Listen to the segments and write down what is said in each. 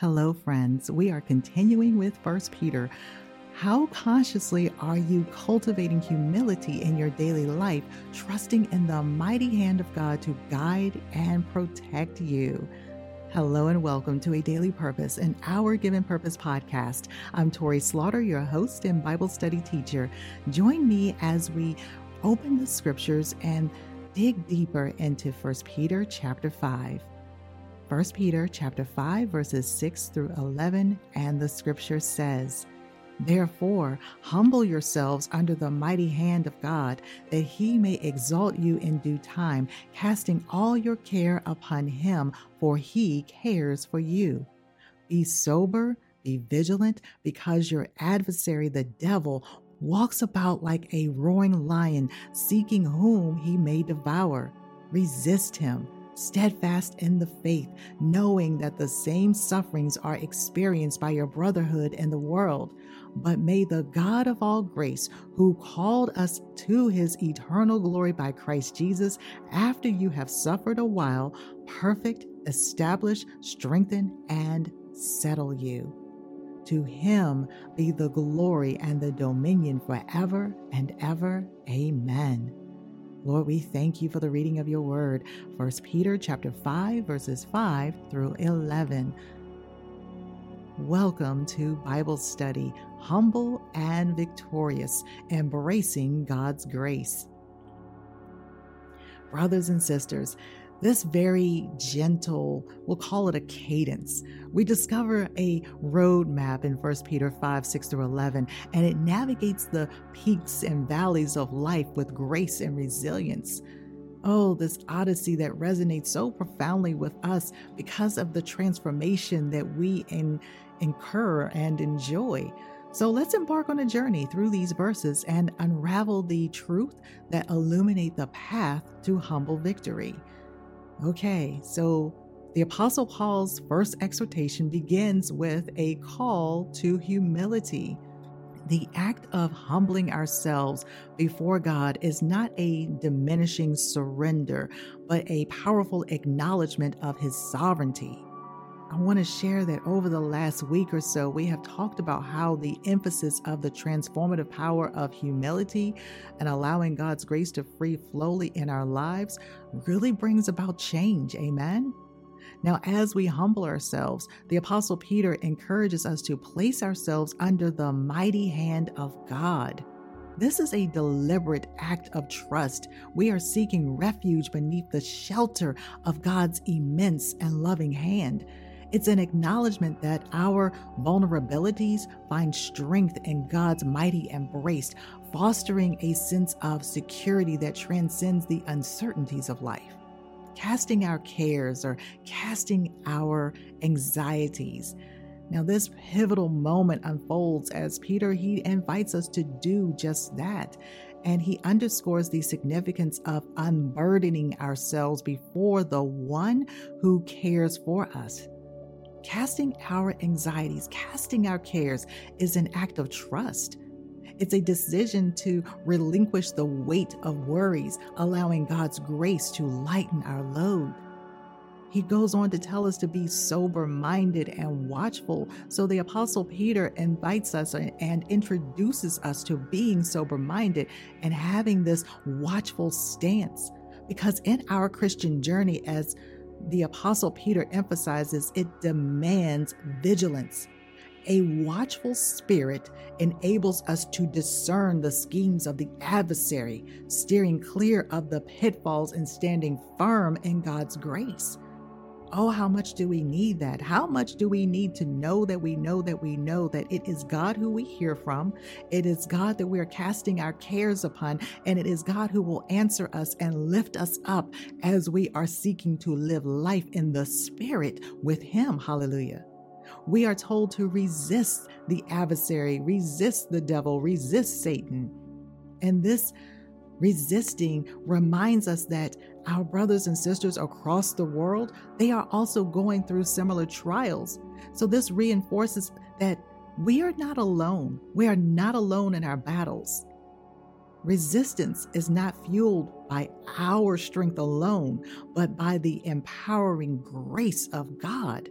Hello, friends. We are continuing with First Peter. How consciously are you cultivating humility in your daily life, trusting in the mighty hand of God to guide and protect you? Hello and welcome to A Daily Purpose, an Our Given Purpose podcast. I'm Tori Slaughter, your host and Bible study teacher. Join me as we open the scriptures and dig deeper into 1 Peter chapter 5. 1 Peter chapter 5 verses 6 through 11 and the scripture says, Therefore, humble yourselves under the mighty hand of God, that he may exalt you in due time, casting all your care upon him, for he cares for you. Be sober, be vigilant, because your adversary, the devil, walks about like a roaring lion, seeking whom he may devour. Resist him steadfast in the faith, knowing that the same sufferings are experienced by your brotherhood in the world. But may the God of all grace, who called us to his eternal glory by Christ Jesus, after you have suffered a while, perfect, establish, strengthen, and settle you. To him be the glory and the dominion forever and ever. Amen. Lord, we thank you for the reading of your word. 1 Peter chapter 5 verses 5 through 11. Welcome to Bible study, humble and victorious, embracing God's grace. Brothers and sisters, this very gentle, we'll call it a cadence. We discover a roadmap in 1 Peter 5 6 through 11, and it navigates the peaks and valleys of life with grace and resilience. Oh, this odyssey that resonates so profoundly with us because of the transformation that we in, incur and enjoy. So let's embark on a journey through these verses and unravel the truth that illuminate the path to humble victory. Okay, so the Apostle Paul's first exhortation begins with a call to humility. The act of humbling ourselves before God is not a diminishing surrender, but a powerful acknowledgement of His sovereignty. I want to share that over the last week or so, we have talked about how the emphasis of the transformative power of humility and allowing God's grace to free flowly in our lives really brings about change. Amen. Now, as we humble ourselves, the Apostle Peter encourages us to place ourselves under the mighty hand of God. This is a deliberate act of trust. We are seeking refuge beneath the shelter of God's immense and loving hand. It's an acknowledgement that our vulnerabilities find strength in God's mighty embrace, fostering a sense of security that transcends the uncertainties of life. Casting our cares or casting our anxieties. Now, this pivotal moment unfolds as Peter he invites us to do just that. And he underscores the significance of unburdening ourselves before the one who cares for us. Casting our anxieties, casting our cares is an act of trust. It's a decision to relinquish the weight of worries, allowing God's grace to lighten our load. He goes on to tell us to be sober minded and watchful. So the Apostle Peter invites us and introduces us to being sober minded and having this watchful stance. Because in our Christian journey, as the Apostle Peter emphasizes it demands vigilance. A watchful spirit enables us to discern the schemes of the adversary, steering clear of the pitfalls and standing firm in God's grace. Oh, how much do we need that? How much do we need to know that we know that we know that it is God who we hear from? It is God that we are casting our cares upon, and it is God who will answer us and lift us up as we are seeking to live life in the Spirit with Him. Hallelujah. We are told to resist the adversary, resist the devil, resist Satan. And this resisting reminds us that our brothers and sisters across the world, they are also going through similar trials. So this reinforces that we are not alone. We are not alone in our battles. Resistance is not fueled by our strength alone, but by the empowering grace of God.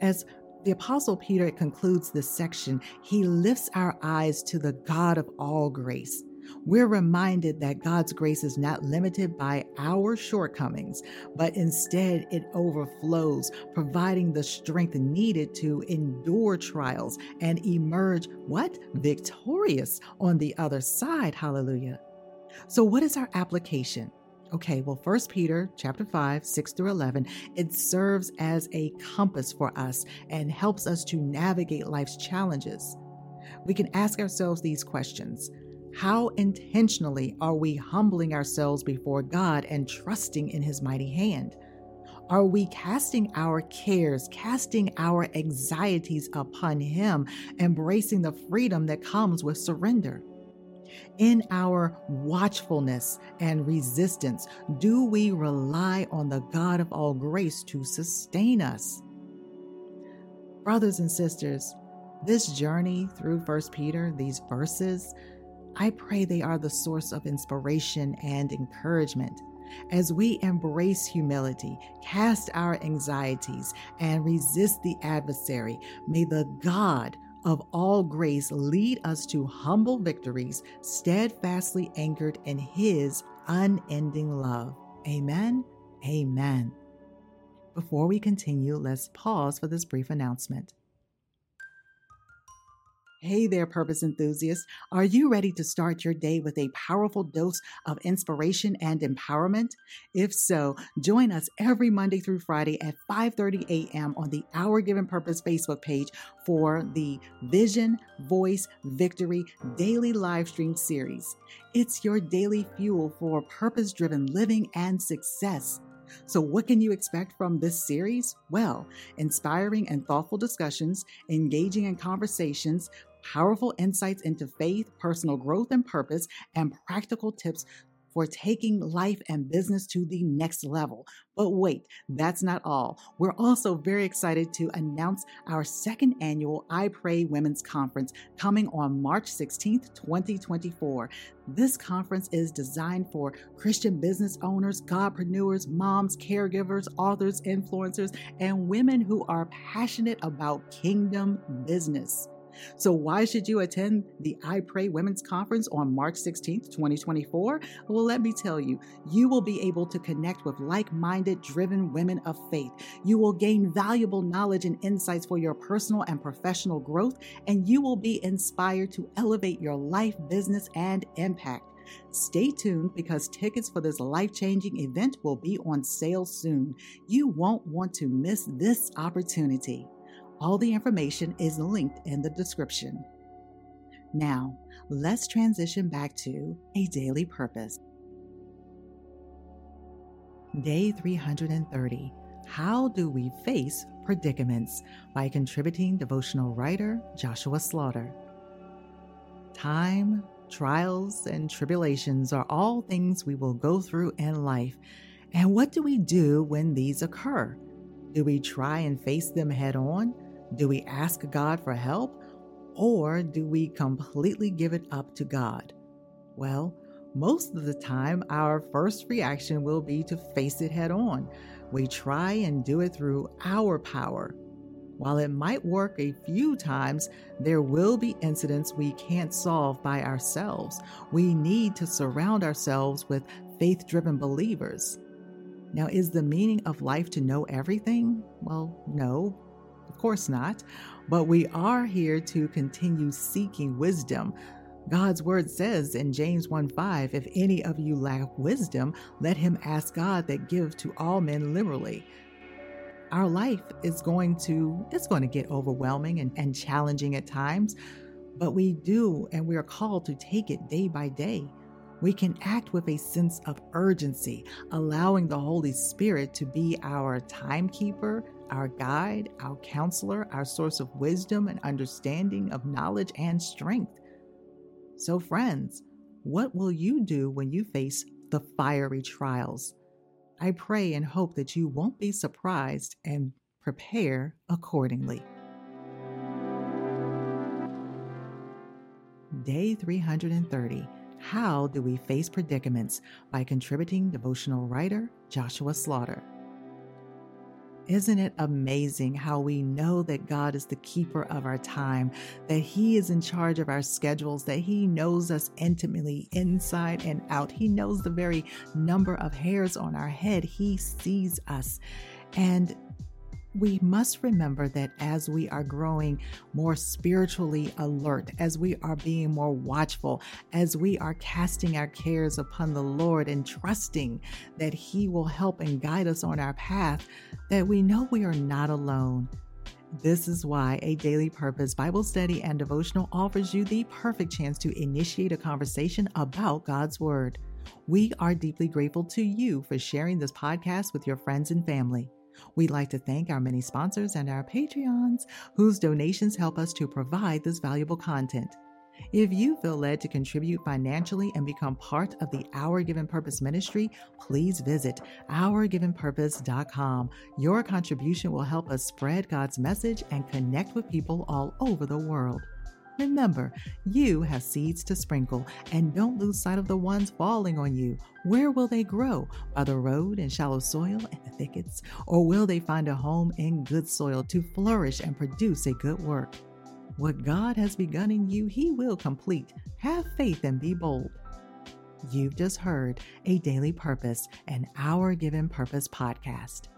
As The Apostle Peter concludes this section. He lifts our eyes to the God of all grace. We're reminded that God's grace is not limited by our shortcomings, but instead it overflows, providing the strength needed to endure trials and emerge what? Victorious on the other side. Hallelujah. So, what is our application? Okay, well, First Peter chapter 5, 6 through 11, it serves as a compass for us and helps us to navigate life's challenges. We can ask ourselves these questions. How intentionally are we humbling ourselves before God and trusting in His mighty hand? Are we casting our cares, casting our anxieties upon Him, embracing the freedom that comes with surrender? In our watchfulness and resistance, do we rely on the God of all grace to sustain us? Brothers and sisters, this journey through 1 Peter, these verses, I pray they are the source of inspiration and encouragement. As we embrace humility, cast our anxieties, and resist the adversary, may the God of all grace lead us to humble victories, steadfastly anchored in His unending love. Amen. Amen. Before we continue, let's pause for this brief announcement. Hey there, purpose enthusiasts. Are you ready to start your day with a powerful dose of inspiration and empowerment? If so, join us every Monday through Friday at 5:30 a.m. on the Our Given Purpose Facebook page for the Vision, Voice, Victory daily live stream series. It's your daily fuel for purpose-driven living and success. So, what can you expect from this series? Well, inspiring and thoughtful discussions, engaging in conversations, powerful insights into faith, personal growth and purpose, and practical tips for taking life and business to the next level. But wait, that's not all. We're also very excited to announce our second annual I Pray Women's Conference coming on March 16th, 2024. This conference is designed for Christian business owners, godpreneurs, moms, caregivers, authors, influencers, and women who are passionate about kingdom business. So, why should you attend the I Pray Women's Conference on March 16th, 2024? Well, let me tell you, you will be able to connect with like minded, driven women of faith. You will gain valuable knowledge and insights for your personal and professional growth, and you will be inspired to elevate your life, business, and impact. Stay tuned because tickets for this life changing event will be on sale soon. You won't want to miss this opportunity. All the information is linked in the description. Now, let's transition back to a daily purpose. Day 330 How do we face predicaments? by contributing devotional writer Joshua Slaughter. Time, trials, and tribulations are all things we will go through in life. And what do we do when these occur? Do we try and face them head on? Do we ask God for help or do we completely give it up to God? Well, most of the time, our first reaction will be to face it head on. We try and do it through our power. While it might work a few times, there will be incidents we can't solve by ourselves. We need to surround ourselves with faith driven believers. Now, is the meaning of life to know everything? Well, no, of course not. But we are here to continue seeking wisdom. God's word says in James 1 5, if any of you lack wisdom, let him ask God that gives to all men liberally. Our life is going to it's going to get overwhelming and, and challenging at times, but we do and we are called to take it day by day. We can act with a sense of urgency, allowing the Holy Spirit to be our timekeeper, our guide, our counselor, our source of wisdom and understanding of knowledge and strength. So, friends, what will you do when you face the fiery trials? I pray and hope that you won't be surprised and prepare accordingly. Day 330 How Do We Face Predicaments by contributing devotional writer Joshua Slaughter. Isn't it amazing how we know that God is the keeper of our time, that He is in charge of our schedules, that He knows us intimately inside and out? He knows the very number of hairs on our head. He sees us. And we must remember that as we are growing more spiritually alert, as we are being more watchful, as we are casting our cares upon the Lord and trusting that He will help and guide us on our path, that we know we are not alone. This is why a daily purpose Bible study and devotional offers you the perfect chance to initiate a conversation about God's Word. We are deeply grateful to you for sharing this podcast with your friends and family. We'd like to thank our many sponsors and our Patreons, whose donations help us to provide this valuable content. If you feel led to contribute financially and become part of the Our Given Purpose ministry, please visit ourgivenpurpose.com. Your contribution will help us spread God's message and connect with people all over the world. Remember, you have seeds to sprinkle, and don't lose sight of the ones falling on you. Where will they grow? By the road in shallow soil and the thickets? Or will they find a home in good soil to flourish and produce a good work? What God has begun in you, He will complete. Have faith and be bold. You've just heard a daily purpose and Our Given Purpose podcast.